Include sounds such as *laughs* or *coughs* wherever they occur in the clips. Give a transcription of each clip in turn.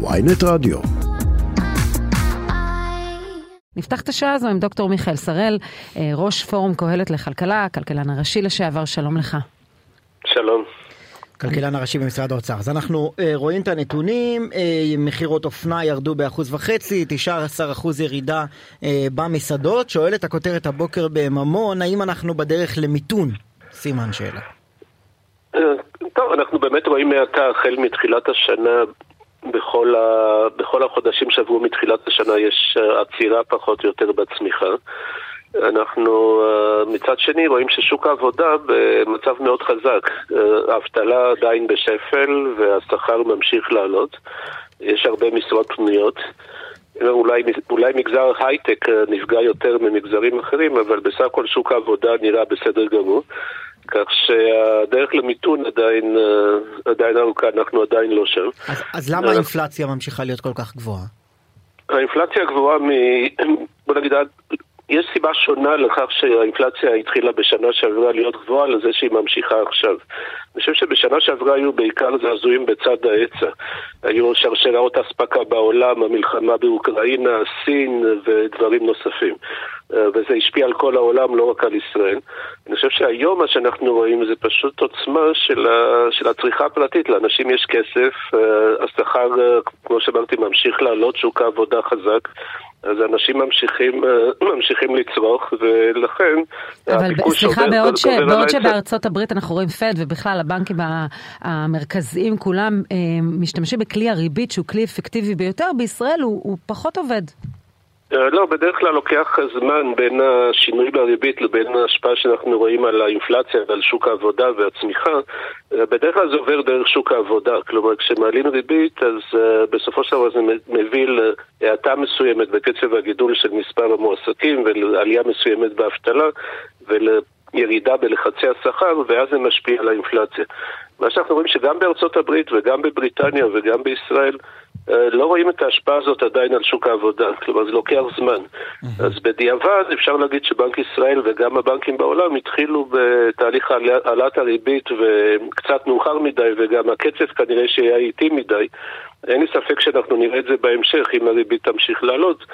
ויינט רדיו. נפתח את השעה הזו עם דוקטור מיכאל שראל, אה, ראש פורום קהלת לכלכלה, הכלכלן הראשי לשעבר, שלום לך. שלום. כלכלן הראשי במשרד האוצר. אז אנחנו אה, רואים את הנתונים, אה, מכירות אופנה ירדו באחוז וחצי, 19 אחוז ירידה אה, במסעדות. שואלת הכותרת הבוקר בממון, האם אנחנו בדרך למיתון? סימן שאלה. אה, טוב, אנחנו באמת רואים מעתה, החל מתחילת השנה, בכל, ה... בכל החודשים שעברו מתחילת השנה יש אה, עצירה פחות או יותר בצמיחה. אנחנו אה, מצד שני רואים ששוק העבודה במצב מאוד חזק. אה, האבטלה עדיין בשפל והשכר ממשיך לעלות. יש הרבה משרות פנויות. אולי, אולי מגזר הייטק נפגע יותר ממגזרים אחרים, אבל בסך הכל שוק העבודה נראה בסדר גמור. כך שהדרך למיתון עדיין, עדיין ארוכה, אנחנו עדיין לא שם. אז, אז למה האינפלציה ממשיכה להיות כל כך גבוהה? האינפלציה גבוהה מ... *clears throat* בוא נגיד, יש סיבה שונה לכך שהאינפלציה התחילה בשנה שעברה להיות גבוהה לזה שהיא ממשיכה עכשיו. אני חושב שבשנה שעברה היו בעיקר זעזועים בצד ההיצע. היו שרשראות אספקה בעולם, המלחמה באוקראינה, סין ודברים נוספים. וזה השפיע על כל העולם, לא רק על ישראל. אני חושב שהיום מה שאנחנו רואים זה פשוט עוצמה של, ה... של הצריכה הפרטית. לאנשים יש כסף, השכר, כמו שאמרתי, ממשיך לעלות, שוק העבודה חזק. אז אנשים ממשיכים, *clears throat* ממשיכים לצרוך, ולכן אבל סליחה, בעוד, ש, בעוד שבארצות הברית אנחנו רואים פד, ובכלל הבנקים המרכזיים כולם משתמשים בכלי הריבית שהוא כלי אפקטיבי ביותר, בישראל הוא, הוא פחות עובד. לא, בדרך כלל לוקח זמן בין השינוי בריבית לבין ההשפעה שאנחנו רואים על האינפלציה ועל שוק העבודה והצמיחה. בדרך כלל זה עובר דרך שוק העבודה. כלומר, כשמעלים ריבית, אז בסופו של דבר זה מביא להאטה מסוימת בקצב הגידול של מספר המועסקים ולעלייה מסוימת באבטלה ולירידה בלחצי השכר, ואז זה משפיע על האינפלציה. מה שאנחנו רואים שגם בארצות הברית וגם בבריטניה וגם בישראל לא רואים את ההשפעה הזאת עדיין על שוק העבודה, כלומר זה לוקח זמן. Mm-hmm. אז בדיעבד אפשר להגיד שבנק ישראל וגם הבנקים בעולם התחילו בתהליך העלאת הריבית וקצת מאוחר מדי וגם הקצב כנראה שיהיה איטי מדי. אין לי ספק שאנחנו נראה את זה בהמשך אם הריבית תמשיך לעלות.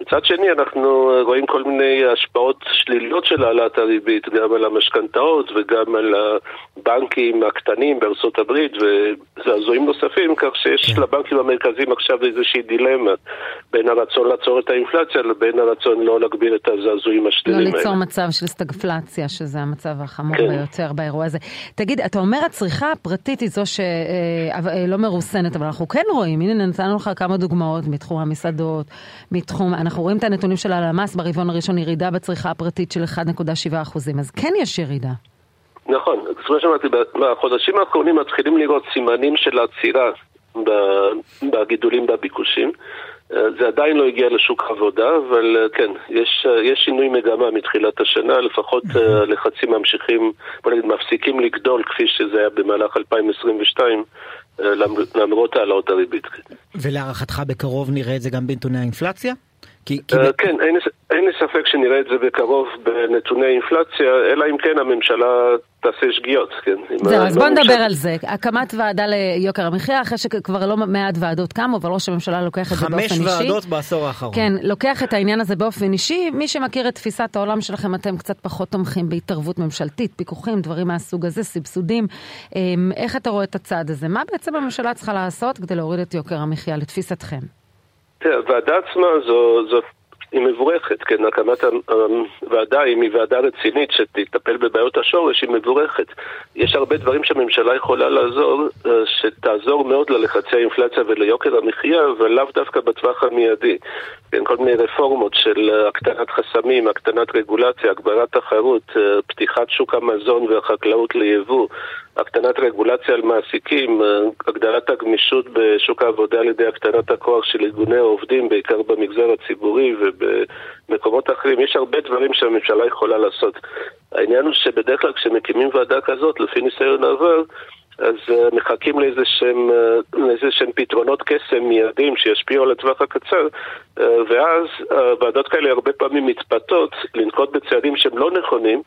מצד שני אנחנו רואים כל מיני השפעות שליליות של העלאת הריבית, גם על המשכנתאות וגם על הבנקים הקטנים בארצות הברית וזעזועים נוספים, כך שיש כן. לבנקים המרכזיים עכשיו איזושהי דילמה בין הרצון לעצור את האינפלציה לבין הרצון לא להגביר את הזעזועים השליליים האלה. לא ליצור מצב של סטגפלציה, שזה המצב החמור כן. ביותר באירוע הזה. תגיד, אתה אומר הצריכה הפרטית היא זו שלא מרוסנת, אבל אנחנו כן רואים, הנה נתנו לך כמה דוגמאות מתחום המסעדות, מתחום, אנחנו רואים את הנתונים של הלמ"ס ברבעון הראשון, ירידה בצריכה הפרטית של 1.7 אחוזים, אז כן יש ירידה. נכון, כמו שאמרתי, בחודשים האחרונים מתחילים לראות סימנים של עצירה בגידולים בביקושים. זה עדיין לא הגיע לשוק העבודה, אבל כן, יש, יש שינוי מגמה מתחילת השנה, לפחות הלחצים ממשיכים, בוא נגיד, מפסיקים לגדול כפי שזה היה במהלך 2022, למרות העלאות הריבית. ולהערכתך בקרוב נראה את זה גם בנתוני האינפלציה? כי, כי... כן, אין, אין לי ספק שנראה את זה בקרוב בנתוני אינפלציה, אלא אם כן הממשלה תעשה שגיאות, כן. זהו, אז בוא נדבר על זה. הקמת ועדה ליוקר המחיה, אחרי שכבר לא מעט ועדות קמו, אבל ראש הממשלה לוקח את זה באופן אישי. חמש ועדות בעשור האחרון. כן, לוקח את העניין הזה באופן אישי. מי שמכיר את תפיסת העולם שלכם, אתם קצת פחות תומכים בהתערבות ממשלתית, פיקוחים, דברים מהסוג הזה, סבסודים. איך אתה רואה את הצעד הזה? מה בעצם הממשלה צריכה לעשות כדי להוריד את יוקר המחיה לתפיסתכם? הוועדה עצמה זו היא מבורכת, כן, הקמת הוועדה, אם היא ועדה רצינית שתטפל בבעיות השורש, היא מבורכת. יש הרבה דברים שהממשלה יכולה לעזור, שתעזור מאוד ללחצי האינפלציה וליוקר המחיה, אבל לאו דווקא בטווח המיידי. כן, כל מיני רפורמות של הקטנת חסמים, הקטנת רגולציה, הגברת תחרות, פתיחת שוק המזון והחקלאות ליבוא, הקטנת רגולציה על מעסיקים, הגדלת הגמישות בשוק העבודה על ידי הקטנת הכוח של ארגוני העובדים, בעיקר במגזר הציבורי ובמקומות אחרים. יש הרבה דברים שהממשלה יכולה לעשות. העניין הוא שבדרך כלל כשמקימים ועדה כזאת, לפי ניסיון העבר, אז uh, מחכים uh, לאיזה שהם פתרונות קסם מיידיים שישפיעו על הטווח הקצר uh, ואז ועדות כאלה הרבה פעמים מתפתות לנקוט בצעדים שהם לא נכונים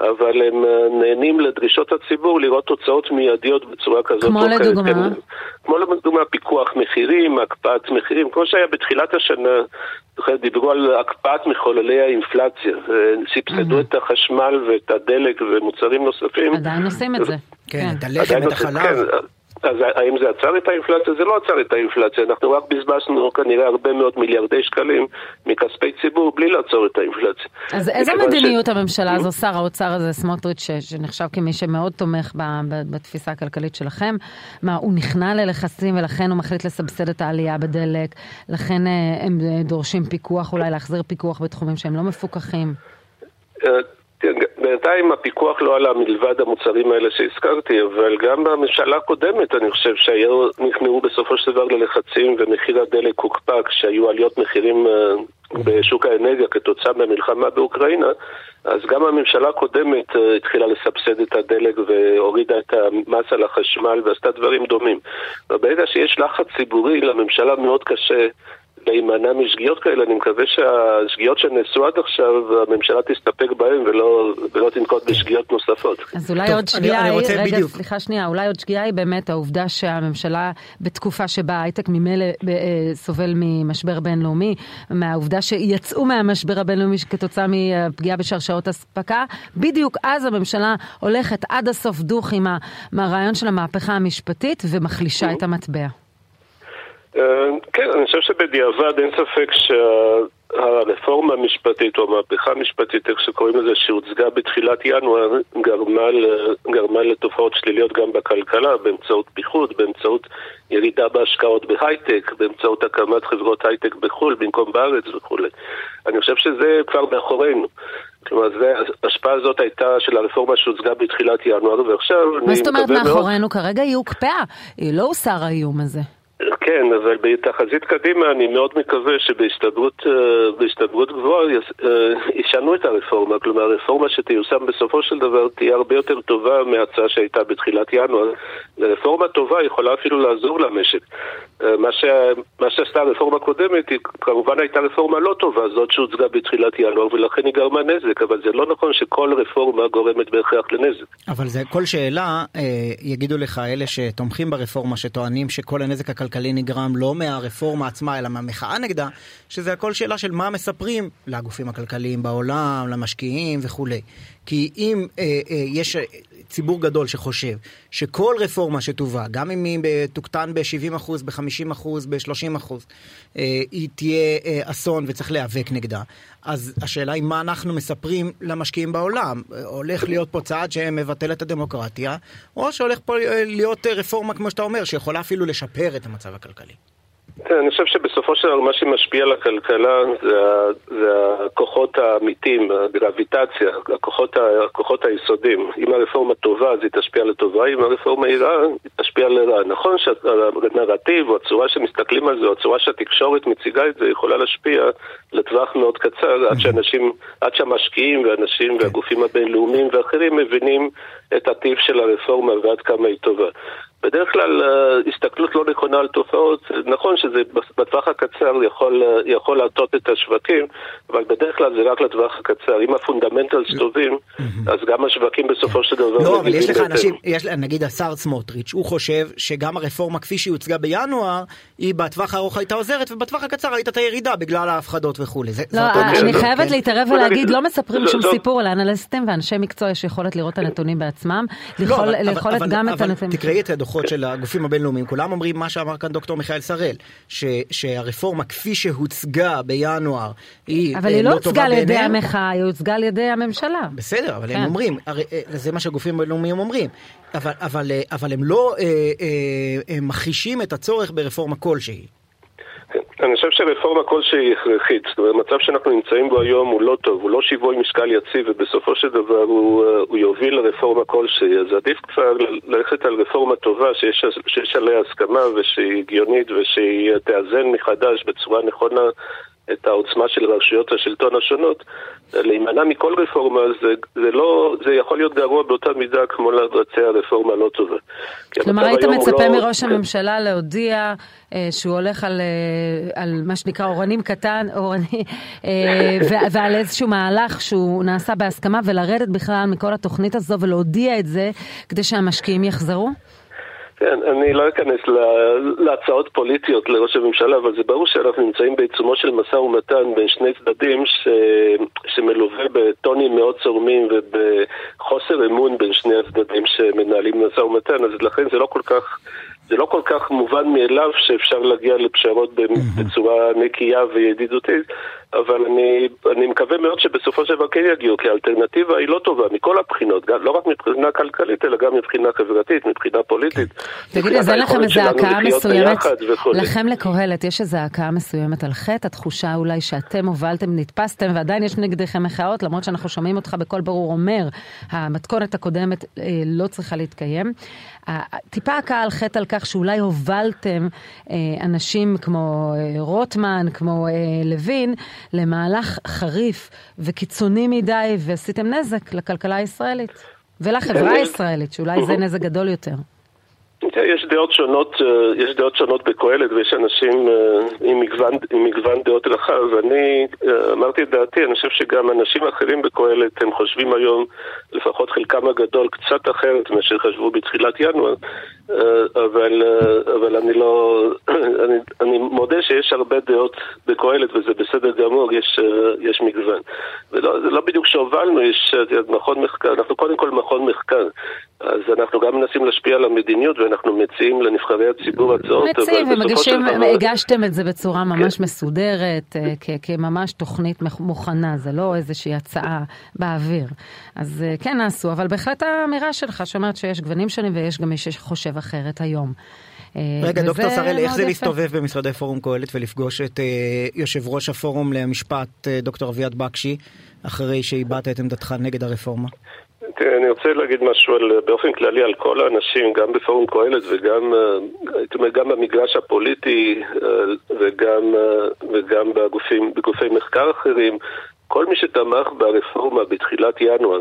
אבל הם אה, נהנים לדרישות הציבור לראות תוצאות מיידיות בצורה כזאת. כמו לדוגמה? כן, כמו לדוגמה פיקוח מחירים, הקפאת מחירים, כמו שהיה בתחילת השנה, דיברו על הקפאת מחוללי האינפלציה, סבסדו mm-hmm. את החשמל ואת הדלק ומוצרים נוספים. עדיין עושים את זה. כן, את הלחם, את החלב. אז האם זה עצר את האינפלציה? זה לא עצר את האינפלציה, אנחנו רק בזבזנו כנראה הרבה מאוד מיליארדי שקלים מכספי ציבור בלי לעצור את האינפלציה. אז איזה מדיניות ש... הממשלה הזו, שר האוצר הזה, סמוטריץ', שנחשב כמי שמאוד תומך בתפיסה הכלכלית שלכם, מה, הוא נכנע ללחצים ולכן הוא מחליט לסבסד את העלייה בדלק, לכן אה, הם דורשים פיקוח, אולי להחזיר פיקוח בתחומים שהם לא מפוקחים? בינתיים הפיקוח לא עלה מלבד המוצרים האלה שהזכרתי, אבל גם בממשלה הקודמת אני חושב שהיו נכנעו בסופו של דבר ללחצים ומחיר הדלק הוקפא כשהיו עליות מחירים אה, בשוק האנרגיה כתוצאה מהמלחמה באוקראינה, אז גם הממשלה הקודמת אה, התחילה לסבסד את הדלק והורידה את המס על החשמל ועשתה דברים דומים. וברגע שיש לחץ ציבורי לממשלה מאוד קשה להימנע משגיאות כאלה, אני מקווה שהשגיאות שנעשו עד עכשיו, הממשלה תסתפק בהן ולא, ולא תנקוט בשגיאות נוספות. אז אולי טוב, עוד שגיאה היא, רגע, בדיוק. סליחה שנייה, אולי עוד שגיאה היא באמת העובדה שהממשלה בתקופה שבה ההייטק ממילא אה, סובל ממשבר בינלאומי, מהעובדה שיצאו מהמשבר הבינלאומי כתוצאה מפגיעה בשרשרות אספקה, בדיוק אז הממשלה הולכת עד הסוף דוך עם הרעיון של המהפכה המשפטית ומחלישה את המטבע. אה, כן, אני חושב שבדיעבד אין ספק שהרפורמה המשפטית או המהפכה המשפטית, איך שקוראים לזה, שהוצגה בתחילת ינואר, גרמה, גרמה לתופעות שליליות גם בכלכלה, באמצעות פיחות, באמצעות ירידה בהשקעות בהייטק, באמצעות הקמת חברות הייטק בחו"ל במקום בארץ וכולי. אני חושב שזה כבר מאחורינו. כלומר, ההשפעה הזאת הייתה של הרפורמה שהוצגה בתחילת ינואר, ועכשיו... מה זאת אומרת מאחורינו? כרגע היא הוקפאה, לא הוסר האיום הזה. כן, אבל בתחזית קדימה אני מאוד מקווה שבהסתברות אה, גבוהה אה, ישנו את הרפורמה. כלומר, הרפורמה שתיושם בסופו של דבר תהיה הרבה יותר טובה מההצעה שהייתה בתחילת ינואר. רפורמה טובה יכולה אפילו לעזור למשק. אה, מה, ש... מה שעשתה הרפורמה הקודמת היא כמובן הייתה רפורמה לא טובה, זאת שהוצגה בתחילת ינואר, ולכן היא גרמה נזק, אבל זה לא נכון שכל רפורמה גורמת בהכרח לנזק. אבל זה כל שאלה, יגידו לך אלה שתומכים ברפורמה, שטוענים שכל הנזק הכלכלי נגרם לא מהרפורמה עצמה, אלא מהמחאה נגדה, שזה הכל שאלה של מה מספרים לגופים הכלכליים בעולם, למשקיעים וכולי. כי אם אה, אה, יש ציבור גדול שחושב שכל רפורמה שתובא, גם אם היא תוקטן ב-70%, ב-50%, ב-30%, אה, היא תהיה אה, אסון וצריך להיאבק נגדה. אז השאלה היא מה אנחנו מספרים למשקיעים בעולם. הולך להיות פה צעד שמבטל את הדמוקרטיה, או שהולך פה להיות רפורמה, כמו שאתה אומר, שיכולה אפילו לשפר את המצב הכלכלי. כן, אני חושב שבסופו של דבר מה שמשפיע על הכלכלה זה, זה האמיתיים, הגרביטציה, הכוחות, הכוחות היסודיים. אם הרפורמה טובה אז היא תשפיע לטובה, אם הרפורמה היא רעה, היא תשפיע לרעה. נכון שהנרטיב או הצורה שמסתכלים על זה, או הצורה שהתקשורת מציגה את זה, יכולה להשפיע לטווח מאוד קצר, עד שאנשים, עד שהמשקיעים ואנשים והגופים הבינלאומיים ואחרים מבינים את הטיב של הרפורמה ועד כמה היא טובה. בדרך כלל אה, הסתכלות לא נכונה על תופעות, נכון שזה בטווח הקצר יכול, אה, יכול להטות את השווקים, אבל בדרך כלל זה רק לטווח הקצר. אם ה fundamentals טובים, אז גם השווקים בסופו של דבר... לא, אבל יש לך אנשים, יש, נגיד השר סמוטריץ', הוא חושב שגם הרפורמה כפי שהיא הוצגה בינואר, היא בטווח הארוך הייתה עוזרת, ובטווח הקצר ראית את הירידה בגלל ההפחדות וכולי. לא, אני חייבת כן. להתערב ולהגיד, לא מספרים שום סיפור, לאנליסטים ואנשי מקצוע יש יכולת לראות את הנתונים בעצמם, יכולת גם את הנתונים. תקראי את הדוחות של הגופים הבינלאומיים, כולם אומרים מה שאמר כאן דוקטור מיכאל שראל, ש, שהרפורמה כפי שהוצגה בינואר היא אבל היא לא, לא הוצגה על ידי המחאה, היא הוצגה על ידי הממשלה. בסדר, אבל כן. הם אומרים, הרי, אה, זה מה שהגופים הבינלאומיים אומרים, אבל, אבל, אה, אבל הם לא אה, אה, אה, מכחישים את הצורך ברפורמה כלשהי. אני חושב שרפורמה כלשהי היא הכרחית. זאת אומרת, המצב שאנחנו נמצאים בו היום הוא לא טוב, הוא לא שיווי משקל יציב, ובסופו של דבר הוא, אה, הוא יוביל לרפורמה כלשהי. אז עדיף כבר ללכת על רפורמה טובה שיש, שיש עליה הסכמה ושהיא הגיונית ושהיא תאזן מחדש בצורה נכונה את העוצמה של רשויות השלטון השונות, להימנע מכל רפורמה זה, זה, לא, זה יכול להיות גרוע באותה מידה כמו לבצע רפורמה לא טובה. כלומר היית מצפה לא... מראש הממשלה להודיע אה, שהוא הולך על, אה, על מה שנקרא אורנים קטן, אורני, אה, *laughs* ועל איזשהו מהלך שהוא נעשה בהסכמה ולרדת בכלל מכל התוכנית הזו ולהודיע את זה כדי שהמשקיעים יחזרו? כן, אני לא אכנס להצעות פוליטיות לראש הממשלה, אבל זה ברור שאנחנו נמצאים בעיצומו של משא ומתן בין שני צדדים ש... שמלווה בטונים מאוד צורמים ובחוסר אמון בין שני הצדדים שמנהלים משא ומתן, אז לכן זה לא כל כך... זה לא כל כך מובן מאליו שאפשר להגיע לפשרות בצורה נקייה וידידותית, אבל אני, אני מקווה מאוד שבסופו של דבר כן יגיעו, כי האלטרנטיבה היא לא טובה מכל הבחינות, גם, לא רק מבחינה כלכלית, אלא גם מבחינה חברתית, מבחינה פוליטית. כן. תגיד, אז אין לכם איזה הכאה מסוימת, לכם לקהלת יש איזה הכאה מסוימת על חטא, התחושה אולי שאתם הובלתם, נתפסתם, ועדיין יש נגדכם מחאות, למרות שאנחנו שומעים אותך בקול ברור אומר, המתכונת הקודמת אה, לא צריכה להתקיים. טיפה הכאה על חטא על כך שאולי הובלתם אה, אנשים כמו אה, רוטמן, כמו אה, לוין, למהלך חריף וקיצוני מדי ועשיתם נזק לכלכלה הישראלית ולחברה הישראלית, שאולי זה נזק גדול יותר. יש דעות שונות, אה, יש דעות שונות בקהלת ויש אנשים אה, עם מגוון, עם מגוון דעות רחב. ואני אה, אמרתי את דעתי, אני חושב שגם אנשים אחרים בקהלת הם חושבים היום, לפחות חלקם הגדול, קצת אחרת מאשר חשבו בתחילת ינואר אבל, אבל אני לא, *coughs* אני, אני מודה שיש הרבה דעות בקהלת וזה בסדר גמור, יש, יש מגוון ולא, זה לא בדיוק שהובלנו, יש מכון מחקר, אנחנו קודם כל מכון מחקר אז אנחנו גם מנסים להשפיע על המדיניות ואנחנו מציעים לנבחרי הציבור הצעות. מציעים ומגישים, דבר... הגשתם את זה בצורה ממש כן. מסודרת, אה, כממש תוכנית מוכנה, זה לא איזושהי הצעה באוויר. אז אה, כן נעשו, אבל בהחלט האמירה שלך שאומרת שיש גוונים שונים ויש גם מי שחושב אחרת היום. אה, רגע, דוקטור שראל, איך זה להסתובב במשרדי פורום קהלת ולפגוש את יושב ראש הפורום למשפט, דוקטור אביעד בקשי, אחרי שהבעת את עמדתך נגד הרפורמה? תראה, אני רוצה להגיד משהו על, באופן כללי על כל האנשים, גם בפורום קהלת וגם, אה, הייתי אומר, גם במגרש הפוליטי אה, וגם, אה, וגם בגופים, בגופי מחקר אחרים. כל מי שתמך ברפורמה בתחילת ינואר,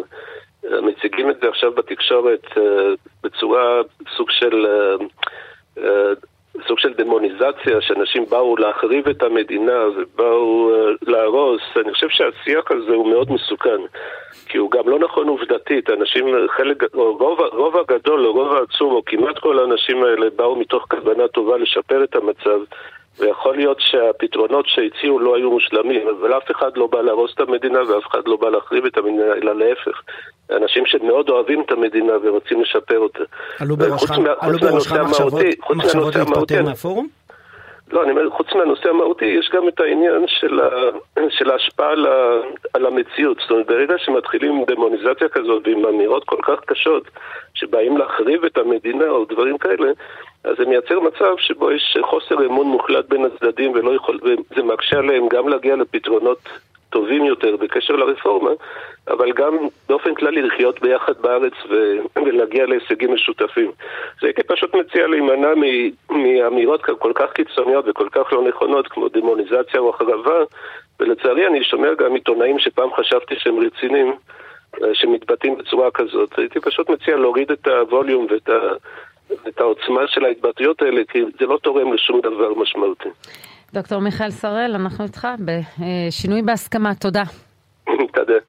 מציגים את זה עכשיו בתקשורת בצורה סוג של... סוג של דמוניזציה, שאנשים באו להחריב את המדינה ובאו להרוס, אני חושב שהשיח הזה הוא מאוד מסוכן. כי הוא גם לא נכון עובדתית, אנשים, חלק, רוב, רוב הגדול, רוב העצום, או כמעט כל האנשים האלה באו מתוך כוונה טובה לשפר את המצב, ויכול להיות שהפתרונות שהציעו לא היו מושלמים, אבל אף אחד לא בא להרוס את המדינה ואף אחד לא בא להחריב את המדינה, אלא להפך. אנשים שמאוד אוהבים את המדינה ורוצים לשפר אותה. עלו בראשך מחשבות להתפטר מהפורום? לא, אני אומר, חוץ מהנושא המהותי, יש גם את העניין של, ה, של ההשפעה על, ה, על המציאות. זאת אומרת, ברגע שמתחילים עם דמוניזציה כזאת ועם אמירות כל כך קשות, שבאים להחריב את המדינה או דברים כאלה, אז זה מייצר מצב שבו יש חוסר אמון מוחלט בין הצדדים ולא יכול, וזה מקשה עליהם גם להגיע לפתרונות טובים יותר בקשר לרפורמה, אבל גם באופן כללי לחיות ביחד בארץ ו... *clears throat* ולהגיע להישגים משותפים. זה הייתי פשוט מציע להימנע מאמירות כל כך קיצוניות וכל כך לא נכונות כמו דמוניזציה או החרבה, ולצערי אני שומע גם עיתונאים שפעם חשבתי שהם רציניים, אה, שמתבטאים בצורה כזאת. הייתי פשוט מציע להוריד את הווליום ואת ה... את העוצמה של ההתבטאויות האלה, כי זה לא תורם לשום דבר משמעותי. דוקטור מיכאל שראל, אנחנו איתך בשינוי בהסכמה, תודה. תודה.